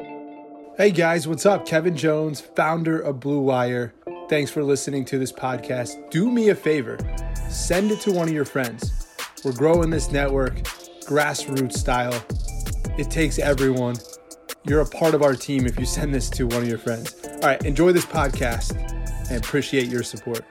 Hey guys, what's up? Kevin Jones, founder of Blue Wire. Thanks for listening to this podcast. Do me a favor, send it to one of your friends. We're growing this network, grassroots style. It takes everyone. You're a part of our team if you send this to one of your friends. All right, enjoy this podcast and appreciate your support.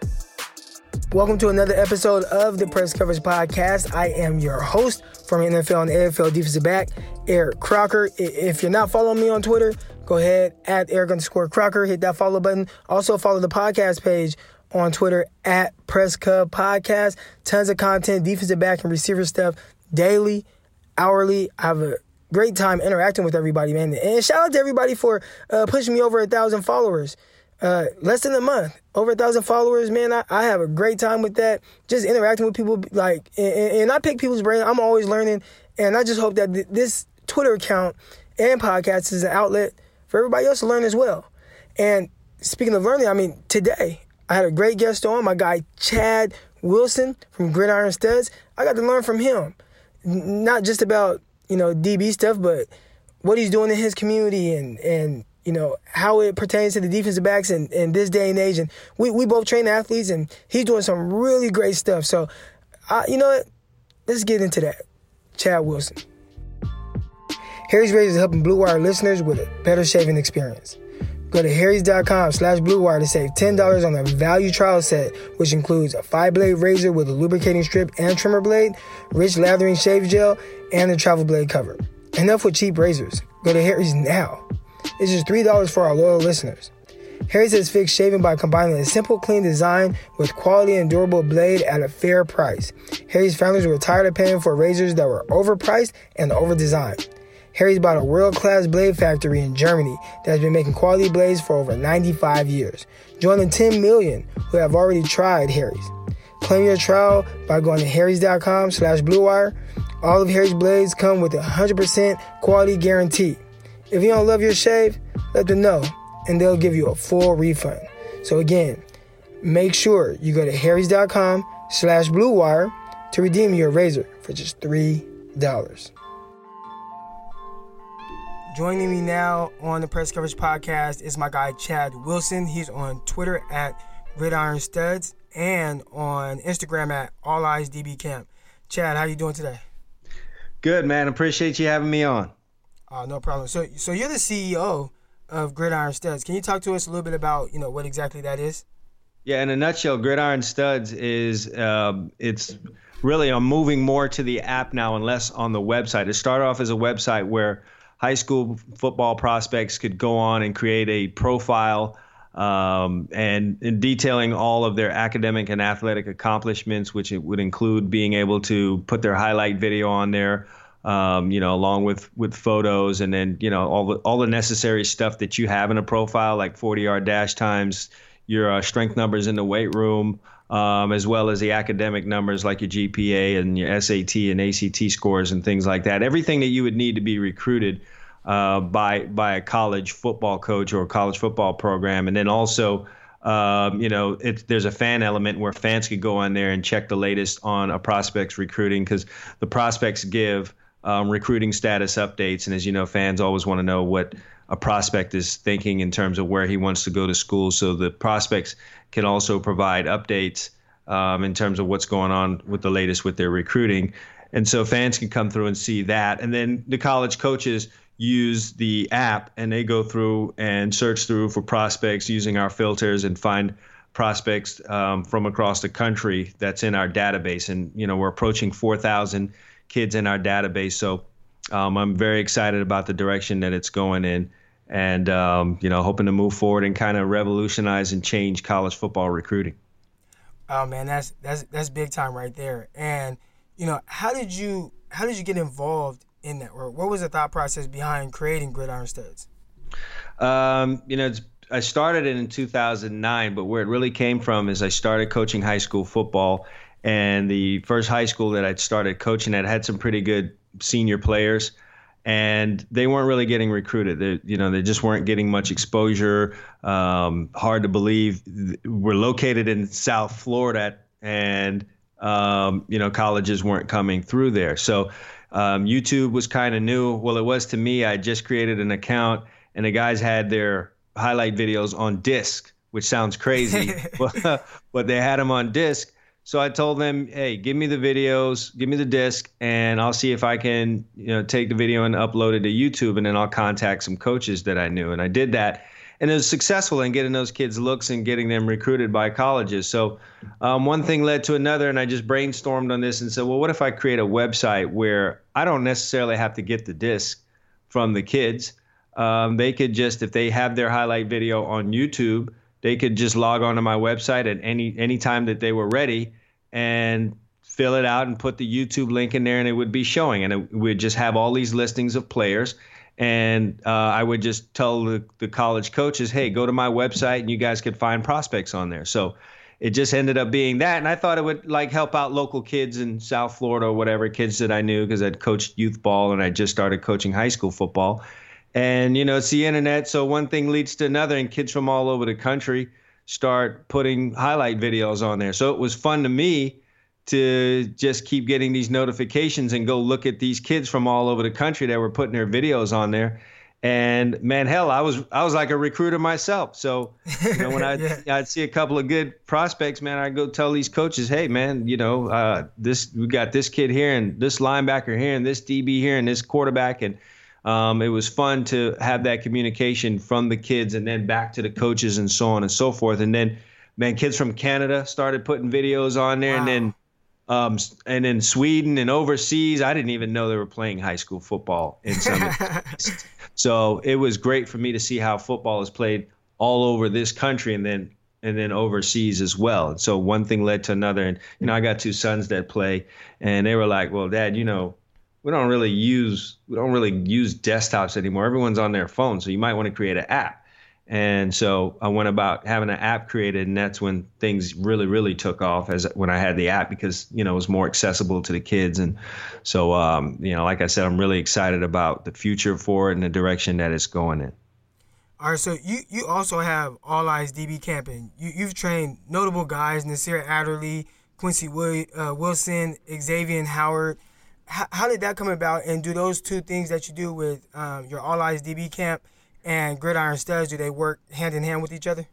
Welcome to another episode of the Press Coverage Podcast. I am your host from NFL and AFL defensive back, Eric Crocker. If you're not following me on Twitter, go ahead at Eric underscore Crocker. Hit that follow button. Also follow the podcast page on Twitter at Press Cub Podcast. Tons of content, defensive back and receiver stuff daily, hourly. I have a great time interacting with everybody, man. And shout out to everybody for uh, pushing me over a thousand followers. Uh, less than a month, over a thousand followers, man. I, I have a great time with that. Just interacting with people, like, and, and I pick people's brain. I'm always learning, and I just hope that th- this Twitter account and podcast is an outlet for everybody else to learn as well. And speaking of learning, I mean, today I had a great guest on, my guy Chad Wilson from Gridiron Studs. I got to learn from him, not just about you know DB stuff, but what he's doing in his community and and you know how it pertains to the defensive backs in, in this day and age. And we we both train athletes, and he's doing some really great stuff. So, uh, you know what? Let's get into that. Chad Wilson. Harry's Razors is helping Blue Wire listeners with a better shaving experience. Go to harrys.com slash bluewire to save $10 on a value trial set, which includes a five-blade razor with a lubricating strip and trimmer blade, rich lathering shave gel, and a travel blade cover. Enough with cheap razors. Go to Harry's now. It's just $3 for our loyal listeners. Harry's has fixed shaving by combining a simple, clean design with quality and durable blade at a fair price. Harry's founders were tired of paying for razors that were overpriced and overdesigned. Harry's bought a world class blade factory in Germany that has been making quality blades for over 95 years. Join the 10 million who have already tried Harry's. Claim your trial by going to harrys.com slash bluewire. All of Harry's blades come with a 100% quality guarantee. If you don't love your shave, let them know and they'll give you a full refund. So again, make sure you go to harrys.com slash bluewire to redeem your razor for just $3. Joining me now on the Press Coverage Podcast is my guy Chad Wilson. He's on Twitter at Gridiron Studs and on Instagram at All Eyes DB Camp. Chad, how you doing today? Good, man. Appreciate you having me on. Uh, no problem. So, so you're the CEO of Gridiron Studs. Can you talk to us a little bit about you know what exactly that is? Yeah, in a nutshell, Gridiron Studs is uh, it's really I'm moving more to the app now and less on the website. It started off as a website where high school football prospects could go on and create a profile um, and, and, detailing all of their academic and athletic accomplishments, which it would include being able to put their highlight video on there, um, you know, along with with photos, and then you know all the all the necessary stuff that you have in a profile, like 40 yard dash times, your uh, strength numbers in the weight room. Um, as well as the academic numbers like your GPA and your SAT and ACT scores and things like that. Everything that you would need to be recruited uh, by by a college football coach or a college football program, and then also. Um, you know, it, there's a fan element where fans could go on there and check the latest on a prospect's recruiting because the prospects give um, recruiting status updates. And as you know, fans always want to know what a prospect is thinking in terms of where he wants to go to school. So the prospects can also provide updates um, in terms of what's going on with the latest with their recruiting. And so fans can come through and see that. And then the college coaches use the app and they go through and search through for prospects using our filters and find prospects um, from across the country that's in our database. And, you know, we're approaching 4,000 kids in our database. So um, I'm very excited about the direction that it's going in and, um, you know, hoping to move forward and kind of revolutionize and change college football recruiting. Oh man, that's that's that's big time right there. And you know, how did you how did you get involved in that? Or what was the thought process behind creating Gridiron Studs? Um, you know, I started it in 2009, but where it really came from is I started coaching high school football, and the first high school that I'd started coaching at had some pretty good senior players, and they weren't really getting recruited. They, you know, they just weren't getting much exposure. Um, hard to believe. We're located in South Florida, and um, you know, colleges weren't coming through there. So Um, YouTube was kind of new. Well, it was to me. I just created an account, and the guys had their highlight videos on disc, which sounds crazy, but, but they had them on disc. So I told them, hey, give me the videos, give me the disc, and I'll see if I can, you know, take the video and upload it to YouTube, and then I'll contact some coaches that I knew. And I did that, and it was successful in getting those kids looks and getting them recruited by colleges. So um, one thing led to another, and I just brainstormed on this and said, well, what if I create a website where I don't necessarily have to get the disc from the kids? Um, they could just, if they have their highlight video on YouTube they could just log on to my website at any any time that they were ready and fill it out and put the YouTube link in there, and it would be showing, and it would just have all these listings of players. And uh, I would just tell the, the college coaches, hey, go to my website, and you guys could find prospects on there. So it just ended up being that, and I thought it would like help out local kids in South Florida or whatever kids that I knew because I'd coached youth ball and I just started coaching high school football and, you know, it's the internet. So one thing leads to another, and kids from all over the country start putting highlight videos on there. So it was fun to me to just keep getting these notifications and go look at these kids from all over the country that were putting their videos on there. And man, hell, I was I was like a recruiter myself. So you know, when I yeah. I'd see a couple of good prospects, man, I'd go tell these coaches, hey, man, you know, uh, this we got this kid here and this linebacker here and this DB here and this quarterback and um, it was fun to have that communication from the kids and then back to the coaches and so on and so forth. And then, man, kids from Canada started putting videos on there, wow. and then, um, and then Sweden and overseas. I didn't even know they were playing high school football in some. so it was great for me to see how football is played all over this country, and then and then overseas as well. And so one thing led to another. And you know, I got two sons that play, and they were like, "Well, Dad, you know." We don't really use we don't really use desktops anymore. Everyone's on their phone, so you might want to create an app. And so I went about having an app created, and that's when things really, really took off. As when I had the app, because you know it was more accessible to the kids, and so um, you know, like I said, I'm really excited about the future for it and the direction that it's going in. All right, so you you also have All Eyes DB camping. You you've trained notable guys: Nasir Adderley, Quincy uh, Wilson, Xavier Howard how, how did that come about? And do those two things that you do with um, your All Eyes DB camp and Gridiron Studs, do they work hand in hand with each other?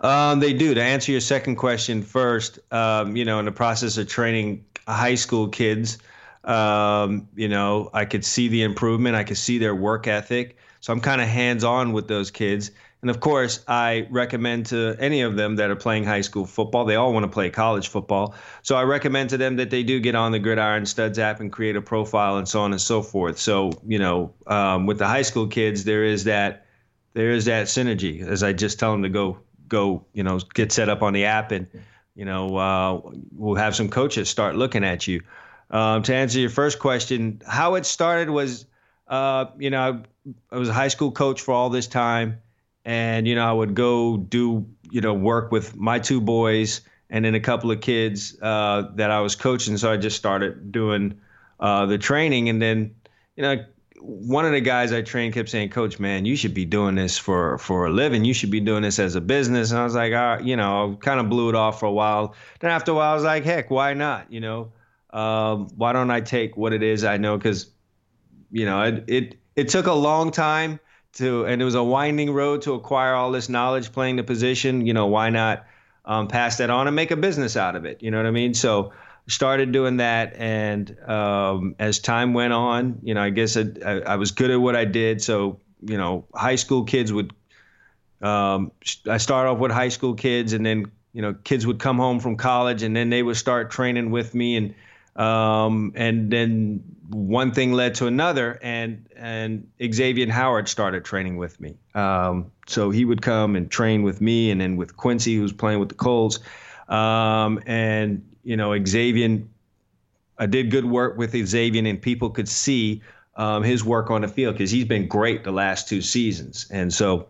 Um, they do. To answer your second question first, um, you know, in the process of training high school kids, um, you know, I could see the improvement. I could see their work ethic. So I'm kind of hands on with those kids. And of course, I recommend to any of them that are playing high school football, they all want to play college football. So I recommend to them that they do get on the Gridiron Studs app and create a profile and so on and so forth. So, you know, um, with the high school kids, there is that there is that synergy as I just tell them to go go, you know, get set up on the app and, you know, uh, we'll have some coaches start looking at you. Um, to answer your first question, how it started was, uh, you know, I was a high school coach for all this time and you know I would go do you know work with my two boys and then a couple of kids uh, that I was coaching. So I just started doing uh, the training, and then you know one of the guys I trained kept saying, "Coach, man, you should be doing this for for a living. You should be doing this as a business." And I was like, "Ah, you know," kind of blew it off for a while. Then after a while, I was like, "Heck, why not? You know, um, why don't I take what it is I know? Because you know, it it it took a long time." To and it was a winding road to acquire all this knowledge playing the position you know why not um, pass that on and make a business out of it? You know what i mean? So started doing that and um, as time went on you know i guess I, I, was good at what i did. So you know high school kids would um, i start off with high school kids and then you know kids would come home from college and then they would start training with me and um, and then one thing led to another, and and Xavier Howard started training with me. Um, so he would come and train with me, and then with Quincy, who's playing with the Colts. Um, and you know, Xavier, I did good work with Xavier, and people could see um, his work on the field because he's been great the last two seasons. And so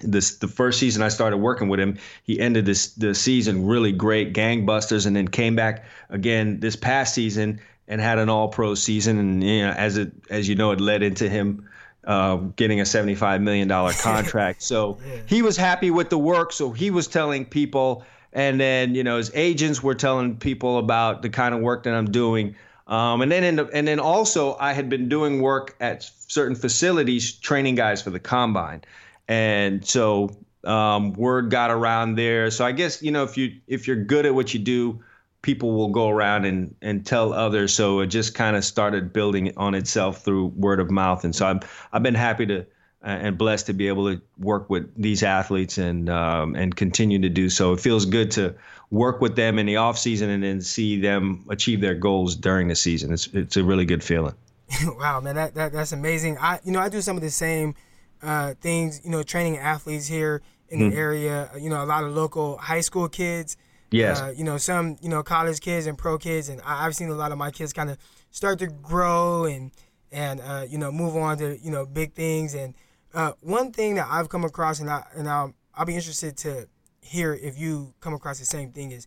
this the first season I started working with him, he ended this the season really great, gangbusters, and then came back again this past season and had an All Pro season. And you know, as it as you know, it led into him uh, getting a seventy five million dollar contract. So yeah. he was happy with the work. So he was telling people, and then you know his agents were telling people about the kind of work that I'm doing. Um, and then the, and then also I had been doing work at certain facilities training guys for the combine, and so um, word got around there. So I guess you know if you if you're good at what you do, people will go around and and tell others. So it just kind of started building on itself through word of mouth. And so I'm I've been happy to uh, and blessed to be able to work with these athletes and um, and continue to do so. It feels good to work with them in the off season and then see them achieve their goals during the season. It's it's a really good feeling. wow, man, that, that that's amazing. I you know I do some of the same uh, things. You know, training athletes here in mm-hmm. the area. You know, a lot of local high school kids. Yes. Uh, you know, some you know college kids and pro kids, and I, have seen a lot of my kids kind of start to grow and and uh, you know move on to you know big things. And uh, one thing that I've come across, and I and I'll, I'll be interested to hear if you come across the same thing is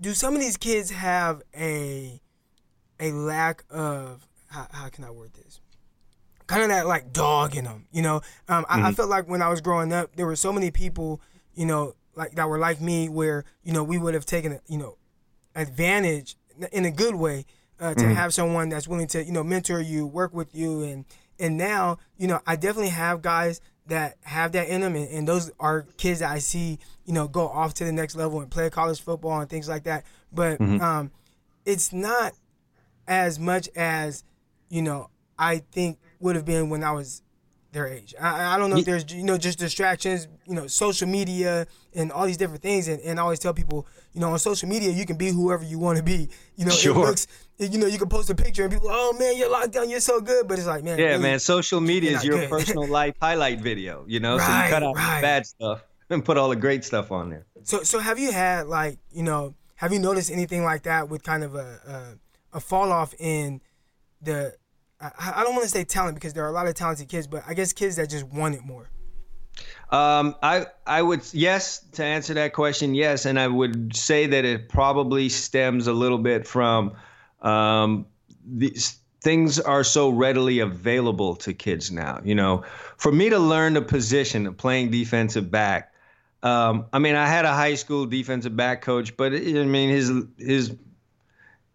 do some of these kids have a a lack of how, how can I word this? Kind of that like dog in them, you know. Um, mm-hmm. I, I felt like when I was growing up, there were so many people, you know, like that were like me, where you know we would have taken, you know, advantage in a good way uh, to mm-hmm. have someone that's willing to, you know, mentor you, work with you, and and now, you know, I definitely have guys that have that in them, and, and, those are kids that I see, you know, go off to the next level and play college football and things like that. But mm-hmm. um, it's not as much as you know I think would have been when I was their age. I, I don't know if there's you know just distractions, you know, social media and all these different things. And, and I always tell people, you know, on social media you can be whoever you want to be. You know, sure. it looks, you know, you can post a picture and people, oh man, you're locked down, you're so good. But it's like, man, yeah, really, man, social media is your good. personal life highlight video. You know, right, so you cut out right. bad stuff and put all the great stuff on there. So, so have you had like, you know, have you noticed anything like that with kind of a a, a fall off in the I, don't want to say talent because there are a lot of talented kids, but I guess kids that just want it more. Um, I I would yes to answer that question yes, and I would say that it probably stems a little bit from um, these things are so readily available to kids now. You know, for me to learn the position of playing defensive back, um, I mean, I had a high school defensive back coach, but I mean his his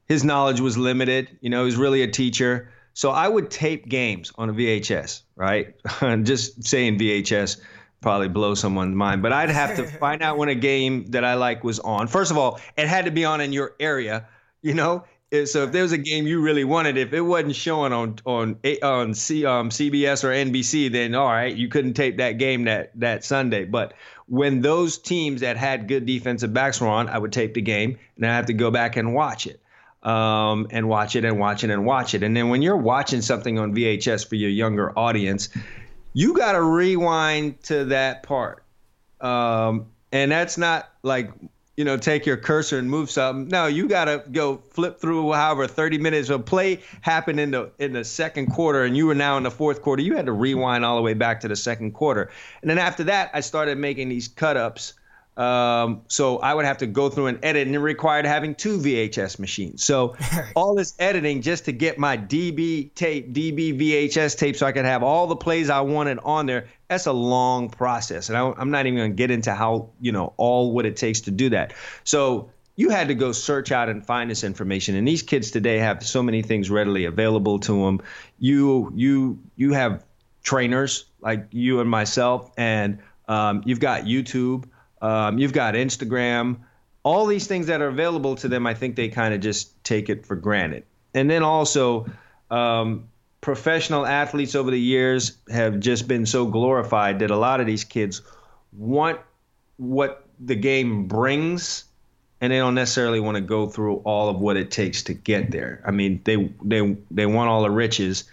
his knowledge was limited. You know, he was really a teacher. So I would tape games on a VHS, right? Just saying VHS probably blow someone's mind, but I'd have to find out when a game that I like was on. First of all, it had to be on in your area, you know. So if there was a game you really wanted, if it wasn't showing on on on C, um, CBS or NBC, then all right, you couldn't tape that game that that Sunday. But when those teams that had good defensive backs were on, I would tape the game and I have to go back and watch it um, and watch it and watch it and watch it. And then when you're watching something on VHS for your younger audience, you got to rewind to that part. Um, and that's not like, you know, take your cursor and move something. No, you got to go flip through however 30 minutes of play happened in the in the second quarter and you were now in the fourth quarter. You had to rewind all the way back to the second quarter. And then after that, I started making these cut ups um, so I would have to go through and edit, and it required having two VHS machines. So all this editing just to get my DB tape, DB VHS tape, so I could have all the plays I wanted on there. That's a long process, and I, I'm not even going to get into how you know all what it takes to do that. So you had to go search out and find this information and these kids today have so many things readily available to them you you you have trainers like you and myself and um, you've got youtube um, you've got Instagram, all these things that are available to them. I think they kind of just take it for granted. And then also, um, professional athletes over the years have just been so glorified that a lot of these kids want what the game brings and they don't necessarily want to go through all of what it takes to get there. I mean, they they they want all the riches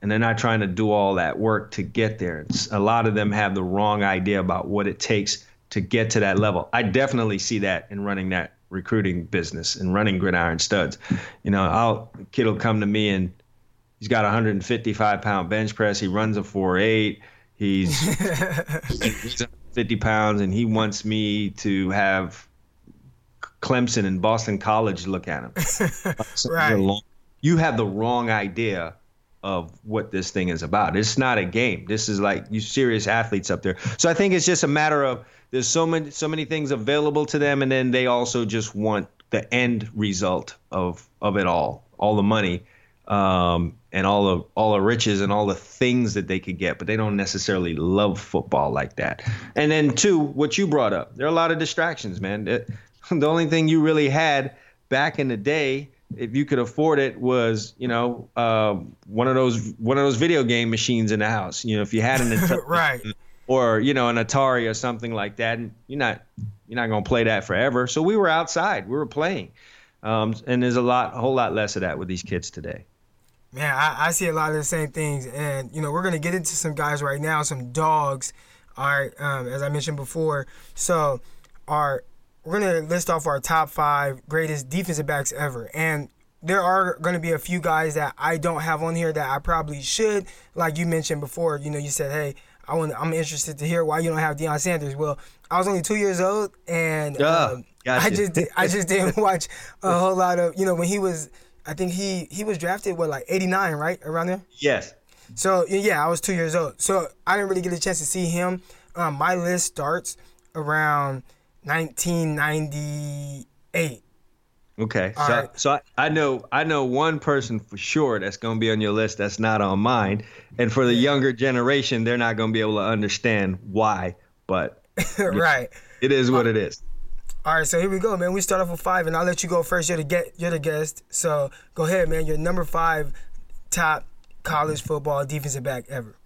and they're not trying to do all that work to get there. It's, a lot of them have the wrong idea about what it takes to get to that level. I definitely see that in running that recruiting business and running gridiron studs. You know, I'll kid will come to me and he's got a 155 pound bench press. He runs a 4.8. He's, he's 50 pounds and he wants me to have Clemson and Boston College look at him. right. You have the wrong idea of what this thing is about. It's not a game. This is like you serious athletes up there. So I think it's just a matter of there's so many so many things available to them, and then they also just want the end result of of it all, all the money, um, and all the all the riches and all the things that they could get, but they don't necessarily love football like that. And then two, what you brought up, there are a lot of distractions, man. The only thing you really had back in the day if you could afford it, was you know uh, one of those one of those video game machines in the house. You know, if you had an right or you know an Atari or something like that, and you're not you're not gonna play that forever. So we were outside, we were playing, um, and there's a lot, a whole lot less of that with these kids today. Man, I, I see a lot of the same things, and you know we're gonna get into some guys right now, some dogs. All right, um, as I mentioned before, so our we're gonna list off our top five greatest defensive backs ever, and there are going to be a few guys that I don't have on here that I probably should. Like you mentioned before, you know, you said, "Hey, I want, I'm interested to hear why you don't have Deion Sanders." Well, I was only two years old, and um. I just I just didn't watch a whole lot of you know when he was. I think he he was drafted what like 89, right around there. Yes. So yeah, I was two years old, so I didn't really get a chance to see him. Um, my list starts around 1998. Okay, All so right. so I, I, know I know one person for sure that's going to be on your list that's not on mine, and for the younger generation, they're not going to be able to understand why. But right, it is what it is. All right, so here we go, man. We start off with five, and I'll let you go first. You're the get, you're the guest, so go ahead, man. Your number five top college football defensive back ever.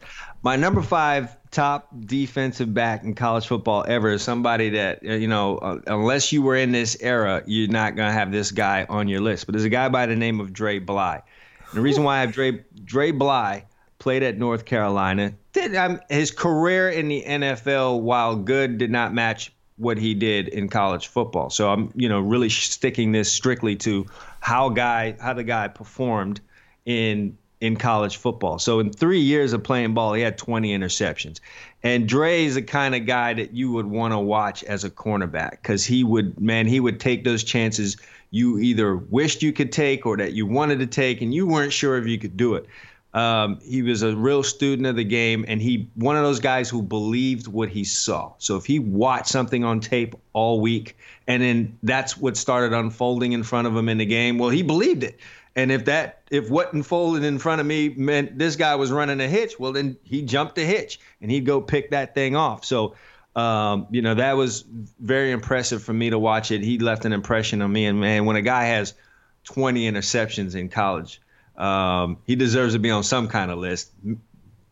My number five top defensive back in college football ever is somebody that uh, you know uh, unless you were in this era you're not going to have this guy on your list. But there's a guy by the name of Dre Bly. And the reason why I have Dre Dre Bly played at North Carolina did um, his career in the NFL while good did not match what he did in college football. So I'm you know really sticking this strictly to how guy how the guy performed in in college football. So in three years of playing ball, he had 20 interceptions. And Dre is the kind of guy that you would want to watch as a cornerback because he would, man, he would take those chances you either wished you could take or that you wanted to take, and you weren't sure if you could do it. Um, he was a real student of the game, and he one of those guys who believed what he saw. So if he watched something on tape all week, and then that's what started unfolding in front of him in the game, well, he believed it. And if that if what unfolded in front of me meant this guy was running a hitch, well then he jumped a hitch and he'd go pick that thing off. So um, you know that was very impressive for me to watch it. He left an impression on me, and man, when a guy has 20 interceptions in college, um, he deserves to be on some kind of list,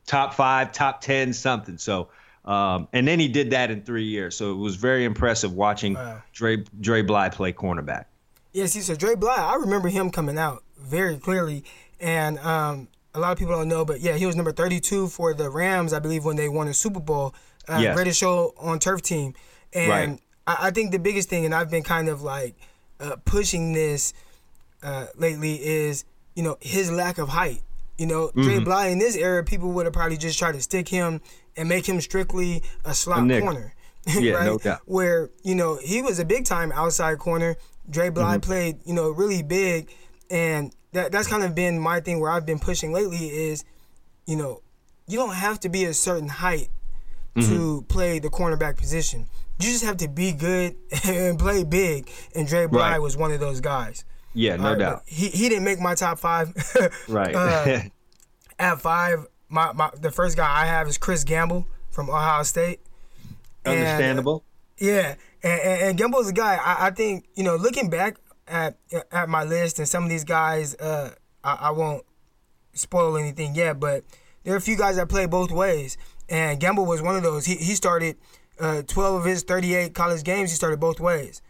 top five, top ten, something. So. Um, and then he did that in three years, so it was very impressive watching wow. Dre Dre Bly play cornerback. Yes, see, so Dre Bly, I remember him coming out very clearly. And um, a lot of people don't know, but yeah, he was number 32 for the Rams, I believe, when they won the Super Bowl. Uh, yes. Greatest show on turf team. And right. I, I, think the biggest thing, and I've been kind of like uh, pushing this uh, lately, is you know his lack of height. You know, mm-hmm. Dre Bly in this era, people would have probably just tried to stick him and make him strictly a slot a corner. Yeah, right? no doubt. Where you know he was a big time outside corner. Dre Bly mm-hmm. played you know really big and that that's kind of been my thing where I've been pushing lately is, you know, you don't have to be a certain height mm-hmm. to play the cornerback position. You just have to be good and play big. And Dre Bly right. was one of those guys. Yeah, no right, doubt. He he didn't make my top five. right. Uh, at five, my, my the first guy I have is Chris Gamble from Ohio State. Understandable. And, yeah, and, and, and Gamble's a guy. I, I think you know, looking back, at at my list, and some of these guys, uh, I, I won't spoil anything yet, but there are a few guys that play both ways, and Gamble was one of those. He he started uh, 12 of his 38 college games. He started both ways,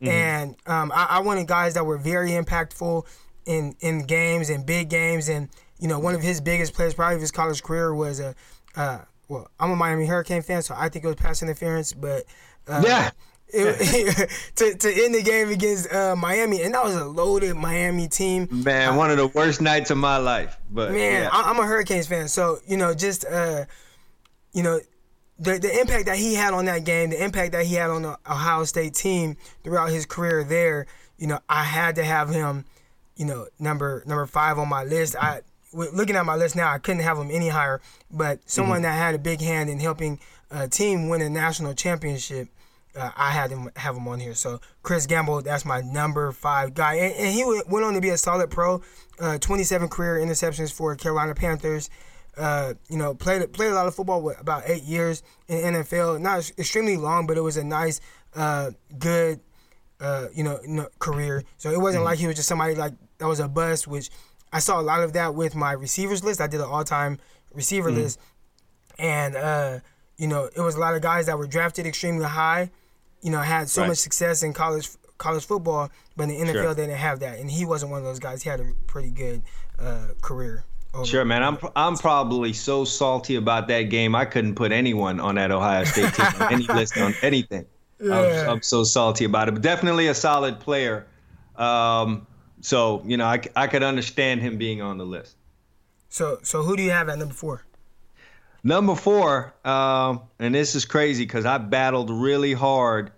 mm-hmm. and um, I, I wanted guys that were very impactful in in games and big games, and you know one of his biggest plays probably of his college career was a. Uh, well, I'm a Miami Hurricane fan, so I think it was pass interference, but uh, yeah, it, to, to end the game against uh, Miami, and that was a loaded Miami team. Man, one of the worst nights of my life. But man, yeah. I, am a Hurricanes fan, so you know, just uh, you know, the the impact that he had on that game, the impact that he had on the Ohio State team throughout his career there. You know, I had to have him. You know, number number five on my list. I looking at my list now, I couldn't have him any higher. But someone mm-hmm. that had a big hand in helping a team win a national championship uh, I had him have him on here. So Chris Gamble, that's my number five guy, and, and he went on to be a solid pro. Uh, 27 career interceptions for Carolina Panthers. Uh, you know, played played a lot of football with about eight years in NFL. Not extremely long, but it was a nice, uh, good, uh, you know, career. So it wasn't mm-hmm. like he was just somebody like that was a bust. Which I saw a lot of that with my receivers list. I did an all time receiver mm-hmm. list, and uh, you know, it was a lot of guys that were drafted extremely high. You know, had so right. much success in college college football, but in the NFL sure. they didn't have that, and he wasn't one of those guys. He had a pretty good uh, career. Sure, man. I'm I'm probably so salty about that game. I couldn't put anyone on that Ohio State team on any list on anything. Yeah. I'm, I'm, so salty about it. But definitely a solid player. Um, so you know, I, I could understand him being on the list. So so who do you have at number four? Number four, um, and this is crazy because I battled really hard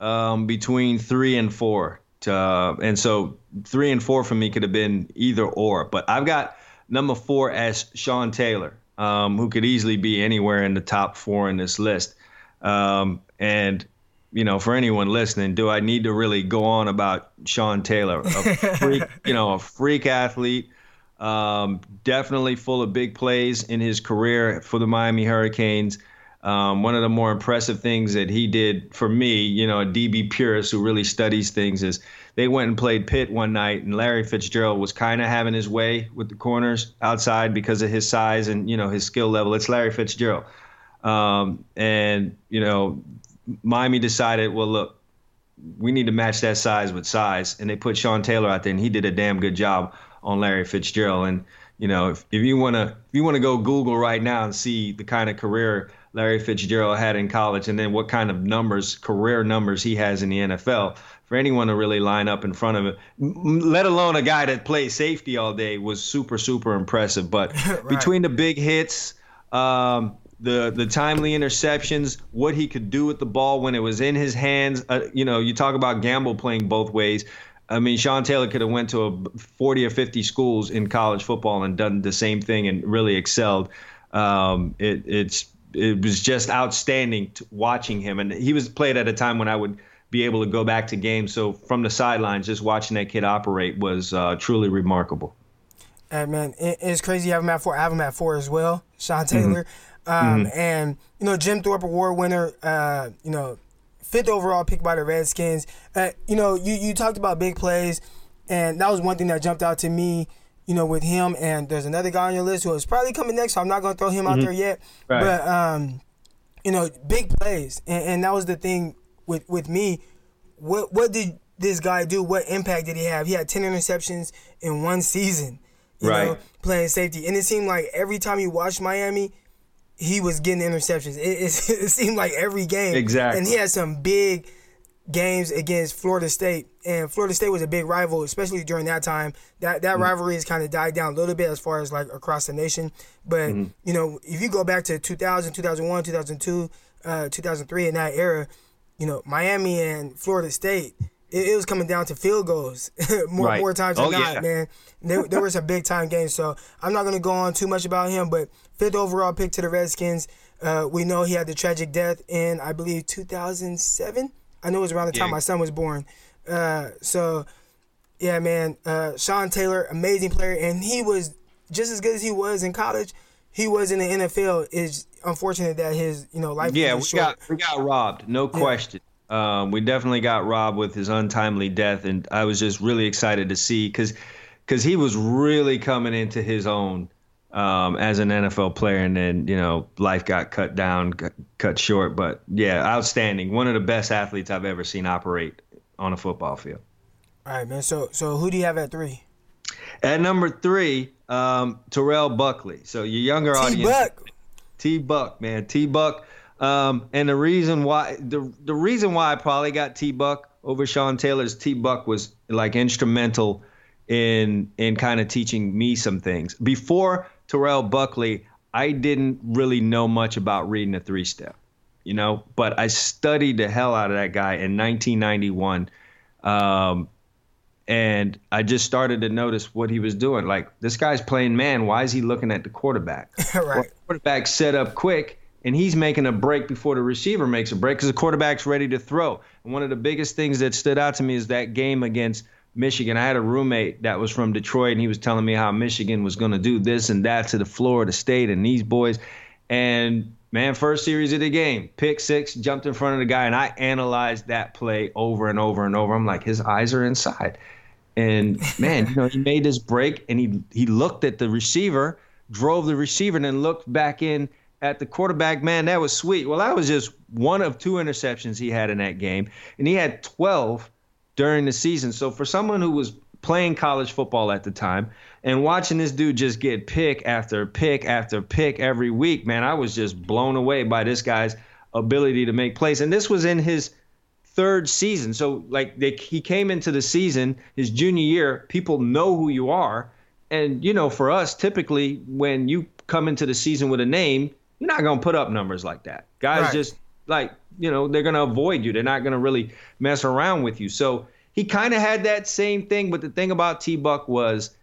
um, between three and four. To, uh, and so three and four for me could have been either or. But I've got number four as Sean Taylor, um, who could easily be anywhere in the top four in this list. Um, and you know, for anyone listening, do I need to really go on about Sean Taylor? A freak, you know, a freak athlete, um, definitely full of big plays in his career for the Miami Hurricanes. Um, one of the more impressive things that he did for me, you know, a DB purist who really studies things, is they went and played Pitt one night, and Larry Fitzgerald was kind of having his way with the corners outside because of his size and you know his skill level. It's Larry Fitzgerald, um, and you know, Miami decided, well, look, we need to match that size with size, and they put Sean Taylor out there, and he did a damn good job on Larry Fitzgerald. And you know, if, if you wanna if you wanna go Google right now and see the kind of career Larry Fitzgerald had in college, and then what kind of numbers, career numbers, he has in the NFL. For anyone to really line up in front of him, let alone a guy that plays safety all day, was super, super impressive. But right. between the big hits, um, the the timely interceptions, what he could do with the ball when it was in his hands, uh, you know, you talk about Gamble playing both ways. I mean, Sean Taylor could have went to a 40 or 50 schools in college football and done the same thing and really excelled. Um, it, it's it was just outstanding watching him. And he was played at a time when I would be able to go back to games. So from the sidelines, just watching that kid operate was uh, truly remarkable. Hey, man, it's crazy having him at four. I have him at four as well, Sean mm-hmm. Taylor. Mm-hmm. Um, mm-hmm. And, you know, Jim Thorpe Award winner, uh, you know, fifth overall pick by the Redskins. Uh, you know, you, you talked about big plays, and that was one thing that jumped out to me you know, with him. And there's another guy on your list who is probably coming next, so I'm not going to throw him mm-hmm. out there yet. Right. But, um, you know, big plays. And, and, that was the thing with, with me. What, what did this guy do? What impact did he have? He had 10 interceptions in one season, you right. know, playing safety. And it seemed like every time you watched Miami, he was getting interceptions. It, it, it seemed like every game. Exactly. And he had some big – games against Florida State, and Florida State was a big rival, especially during that time. That that mm-hmm. rivalry has kind of died down a little bit as far as like across the nation. But mm-hmm. you know, if you go back to 2000, 2001, 2002, uh, 2003, in that era, you know, Miami and Florida State. It, it was coming down to field goals more right. more times than oh, not, yeah. man. There, there were some big time games, so I'm not gonna go on too much about him. But fifth overall pick to the Redskins. Uh, we know he had the tragic death in, I believe, 2007 I know it was around the time yeah. my son was born. Uh, so, yeah, man, uh, Sean Taylor, amazing player, and he was just as good as he was in college. He was in the NFL. Is unfortunate that his you know life. Yeah, we short. got we got robbed, no yeah. question. Um, we definitely got robbed with his untimely death, and I was just really excited to see because because he was really coming into his own um, as an NFL player, and then you know life got cut down, got cut short. But yeah, outstanding. One of the best athletes I've ever seen operate on a football field. All right, man. So so who do you have at three? At number three, um, Terrell Buckley. So your younger T-Buck. audience, T Buck, man, T Buck. Um, and the reason why the the reason why I probably got T Buck over Sean Taylor's T Buck was like instrumental in in kind of teaching me some things before Terrell Buckley, I didn't really know much about reading a three step, you know, but I studied the hell out of that guy in 1991. Um, and I just started to notice what he was doing. Like, this guy's playing man. Why is he looking at the quarterback? right. Well, quarterback set up quick, and he's making a break before the receiver makes a break because the quarterback's ready to throw. And one of the biggest things that stood out to me is that game against Michigan. I had a roommate that was from Detroit, and he was telling me how Michigan was going to do this and that to the Florida State and these boys. And man, first series of the game, pick six, jumped in front of the guy, and I analyzed that play over and over and over. I'm like, his eyes are inside. And man, you know, he made this break and he he looked at the receiver, drove the receiver, and then looked back in at the quarterback. Man, that was sweet. Well, that was just one of two interceptions he had in that game, and he had 12 during the season. So for someone who was playing college football at the time and watching this dude just get pick after pick after pick every week, man, I was just blown away by this guy's ability to make plays. And this was in his third season. So like they, he came into the season his junior year. People know who you are, and you know for us typically when you come into the season with a name, you're not gonna put up numbers like that. Guys right. just like you know they're gonna avoid you. They're not gonna really mess around with you. So he kind of had that same thing. But the thing about T Buck was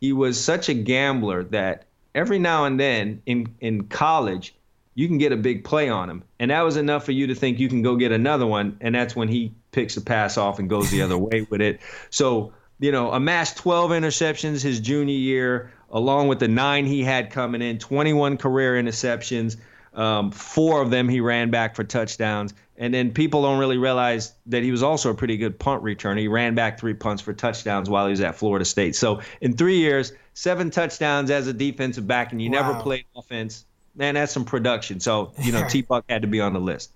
he was such a gambler that every now and then in in college you can get a big play on him. And that was enough for you to think you can go get another one. And that's when he picks a pass off and goes the other way with it. So, you know, amassed 12 interceptions his junior year, along with the nine he had coming in, 21 career interceptions. Um, four of them he ran back for touchdowns. And then people don't really realize that he was also a pretty good punt returner. He ran back three punts for touchdowns while he was at Florida State. So in three years, seven touchdowns as a defensive back, and you wow. never played offense man, that's some production. So you know, T Buck had to be on the list.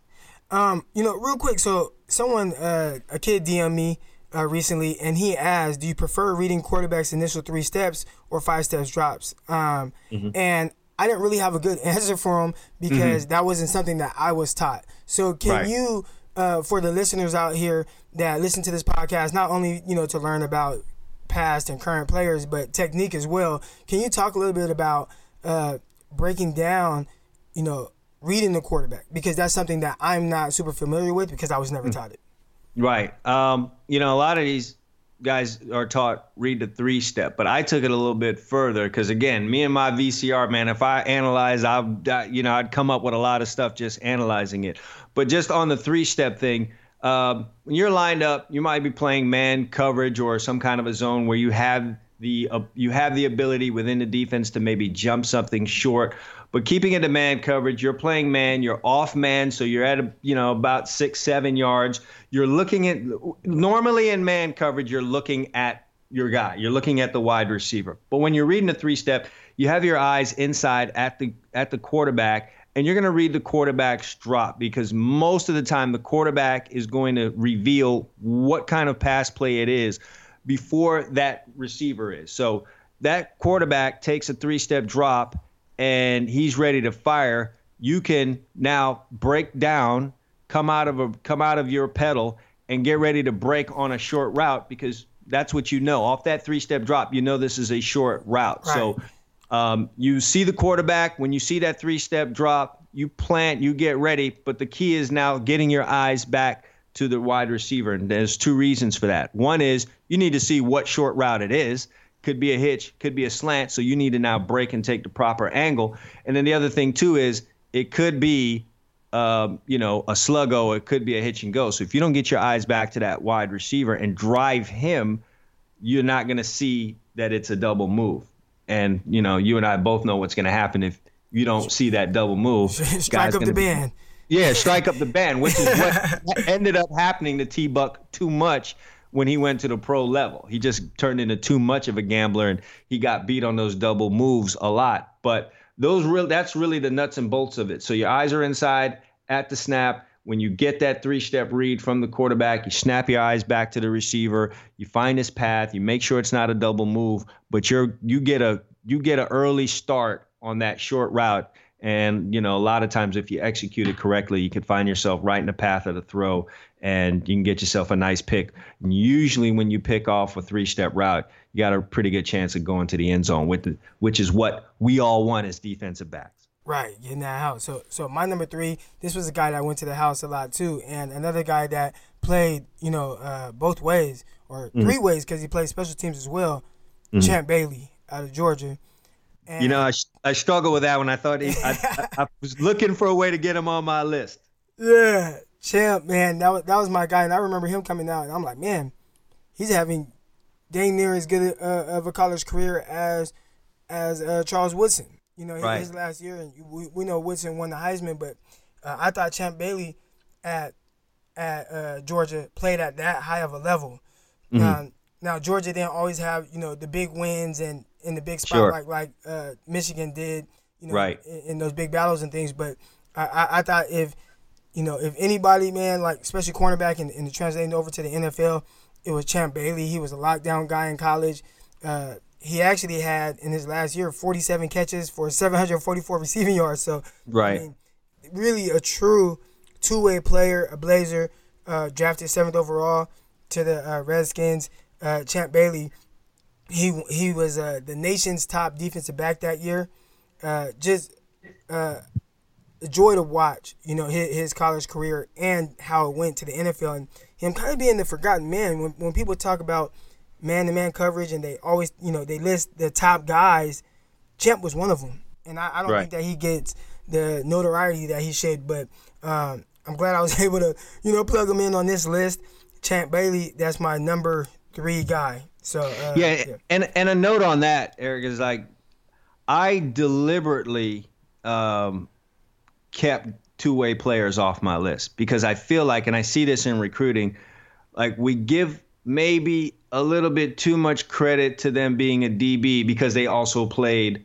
Um, you know, real quick. So someone, uh, a kid, DM me uh, recently, and he asked, "Do you prefer reading quarterbacks' initial three steps or five steps drops?" Um, mm-hmm. and I didn't really have a good answer for him because mm-hmm. that wasn't something that I was taught. So can right. you, uh, for the listeners out here that listen to this podcast, not only you know to learn about past and current players, but technique as well, can you talk a little bit about uh, breaking down, you know, reading the quarterback because that's something that I'm not super familiar with because I was never hmm. taught it. Right. Um, you know, a lot of these guys are taught read the three step, but I took it a little bit further because again, me and my VCR man, if I analyze, I you know I'd come up with a lot of stuff just analyzing it. But just on the three step thing, um, when you're lined up, you might be playing man coverage or some kind of a zone where you have the uh, you have the ability within the defense to maybe jump something short but keeping it to man coverage you're playing man you're off man so you're at a, you know about six seven yards. You're looking at normally in man coverage you're looking at your guy. You're looking at the wide receiver. But when you're reading a three step you have your eyes inside at the at the quarterback and you're going to read the quarterback's drop because most of the time the quarterback is going to reveal what kind of pass play it is before that receiver is. So that quarterback takes a three step drop and he's ready to fire. You can now break down, come out of a come out of your pedal and get ready to break on a short route because that's what you know. Off that three step drop, you know this is a short route. Right. So um, you see the quarterback when you see that three step drop, you plant, you get ready. But the key is now getting your eyes back to the wide receiver. And there's two reasons for that. One is you need to see what short route it is. Could be a hitch, could be a slant. So you need to now break and take the proper angle. And then the other thing too is it could be, um, you know, a sluggo. It could be a hitch and go. So if you don't get your eyes back to that wide receiver and drive him, you're not going to see that it's a double move. And you know, you and I both know what's going to happen if you don't see that double move. Strike up the band. Yeah, strike up the band, which is what ended up happening to T Buck too much when he went to the pro level. He just turned into too much of a gambler and he got beat on those double moves a lot. But those real that's really the nuts and bolts of it. So your eyes are inside at the snap. When you get that three step read from the quarterback, you snap your eyes back to the receiver, you find his path, you make sure it's not a double move, but you're you get a you get an early start on that short route and, you know, a lot of times if you execute it correctly, you can find yourself right in the path of the throw and you can get yourself a nice pick. And usually when you pick off a three step route, you got a pretty good chance of going to the end zone, with the, which is what we all want as defensive backs. Right, getting that house. So, so my number three, this was a guy that went to the house a lot too, and another guy that played, you know, uh, both ways or mm-hmm. three ways because he played special teams as well. Mm-hmm. Champ Bailey out of Georgia. And you know, I, I struggle with that when I thought he, I, I, I, was looking for a way to get him on my list. Yeah, champ, man, that was that was my guy, and I remember him coming out, and I'm like, man, he's having dang near as good uh, of a college career as as uh, Charles Woodson. You know, right. his last year, and we, we know Woodson won the Heisman, but uh, I thought Champ Bailey at at uh, Georgia played at that high of a level. Mm-hmm. Now, now Georgia didn't always have you know the big wins and in the big spot sure. like like uh, Michigan did, you know, right. in, in, those big battles and things. But I, I, I, thought if you know if anybody, man, like especially cornerback and, and translating over to the NFL, it was Champ Bailey. He was a lockdown guy in college. Uh, he actually had in his last year 47 catches for 744 receiving yards. So right, I mean, really a true two-way player, a Blazer, uh, drafted seventh overall to the uh, Redskins. Uh, Champ Bailey he he was uh, the nation's top defensive back that year. Uh, just uh, a joy to watch, you know, his, his, college career and how it went to the NFL, and him kind of being the forgotten man. When when people talk about man-to-man coverage, and they always, you know, they list the top guys, Champ was one of them, and I, I don't right. think that he gets the notoriety that he should. But um, I'm glad I was able to, you know, plug him in on this list. Champ Bailey, that's my number three guy. So uh, yeah, yeah, and and a note on that, Eric is like, I deliberately um, kept two way players off my list because I feel like, and I see this in recruiting, like we give maybe a little bit too much credit to them being a DB because they also played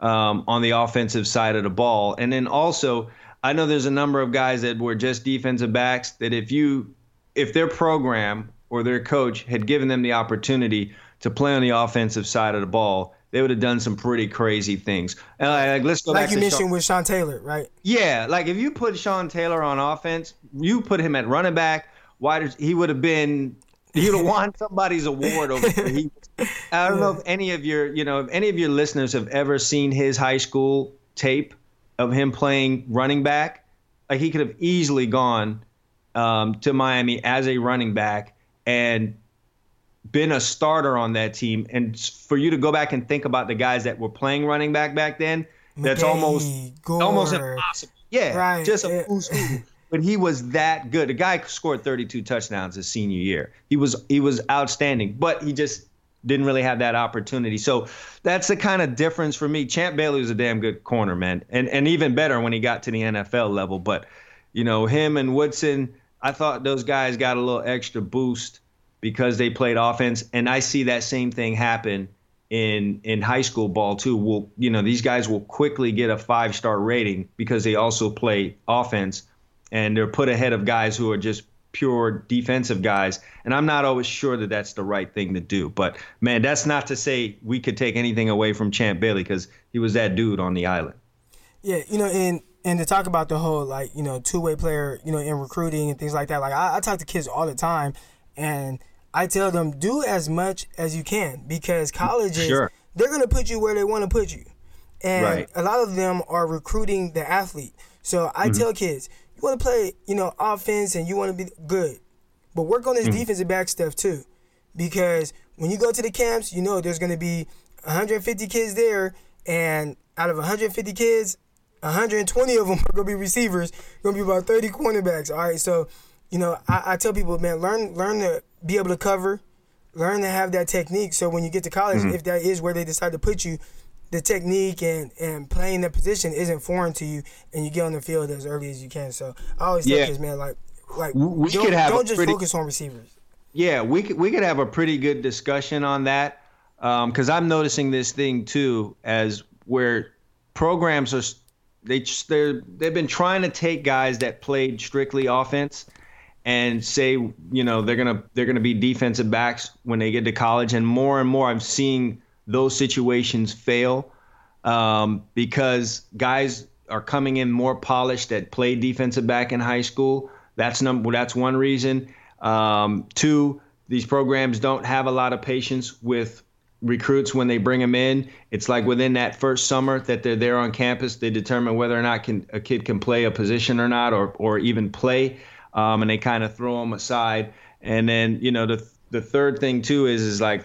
um, on the offensive side of the ball, and then also. I know there's a number of guys that were just defensive backs that if you if their program or their coach had given them the opportunity to play on the offensive side of the ball, they would have done some pretty crazy things. And like, let's go like back you to mentioned Sean. with Sean Taylor, right? Yeah, like if you put Sean Taylor on offense, you put him at running back, Why wide, he would have been. He would have won somebody's award over. He, I don't yeah. know if any of your, you know, if any of your listeners have ever seen his high school tape of him playing running back. Like he could have easily gone um, to Miami as a running back and been a starter on that team. And for you to go back and think about the guys that were playing running back back then, that's almost Gore. almost impossible. Yeah, right. just a who's who. But he was that good. The guy scored 32 touchdowns his senior year. He was he was outstanding, but he just didn't really have that opportunity. So that's the kind of difference for me. Champ Bailey was a damn good corner, man, and and even better when he got to the NFL level. But you know him and Woodson I thought those guys got a little extra boost because they played offense, and I see that same thing happen in in high school ball too. Will you know these guys will quickly get a five star rating because they also play offense, and they're put ahead of guys who are just pure defensive guys. And I'm not always sure that that's the right thing to do. But man, that's not to say we could take anything away from Champ Bailey because he was that dude on the island. Yeah, you know, and and to talk about the whole like you know two way player you know in recruiting and things like that like I, I, talk to kids all the time and i tell them do as much as you can because colleges sure. they're going to put you where they want to put you and right. a lot of them are recruiting the athlete so i mm-hmm. tell kids you want to play you know offense and you want to be good but work on this mm-hmm. defensive back stuff too because when you go to the camps you know there's going to be 150 kids there and out of 150 kids 120 of them are gonna be receivers. Gonna be about 30 cornerbacks. All right, so you know I, I tell people, man, learn learn to be able to cover, learn to have that technique. So when you get to college, mm-hmm. if that is where they decide to put you, the technique and and playing that position isn't foreign to you, and you get on the field as early as you can. So I always yeah. tell kids, man, like like we don't, could have don't just pretty, focus on receivers. Yeah, we could we could have a pretty good discussion on that because um, I'm noticing this thing too as where programs are they they they've been trying to take guys that played strictly offense and say you know they're gonna they're gonna be defensive backs when they get to college and more and more I'm seeing those situations fail um, because guys are coming in more polished that played defensive back in high school. That's number that's one reason. Um, two, these programs don't have a lot of patience with recruits when they bring them in. It's like within that first summer that they're there on campus, they determine whether or not can, a kid can play a position or not, or or even play, um, and they kind of throw them aside. And then you know the the third thing too is is like,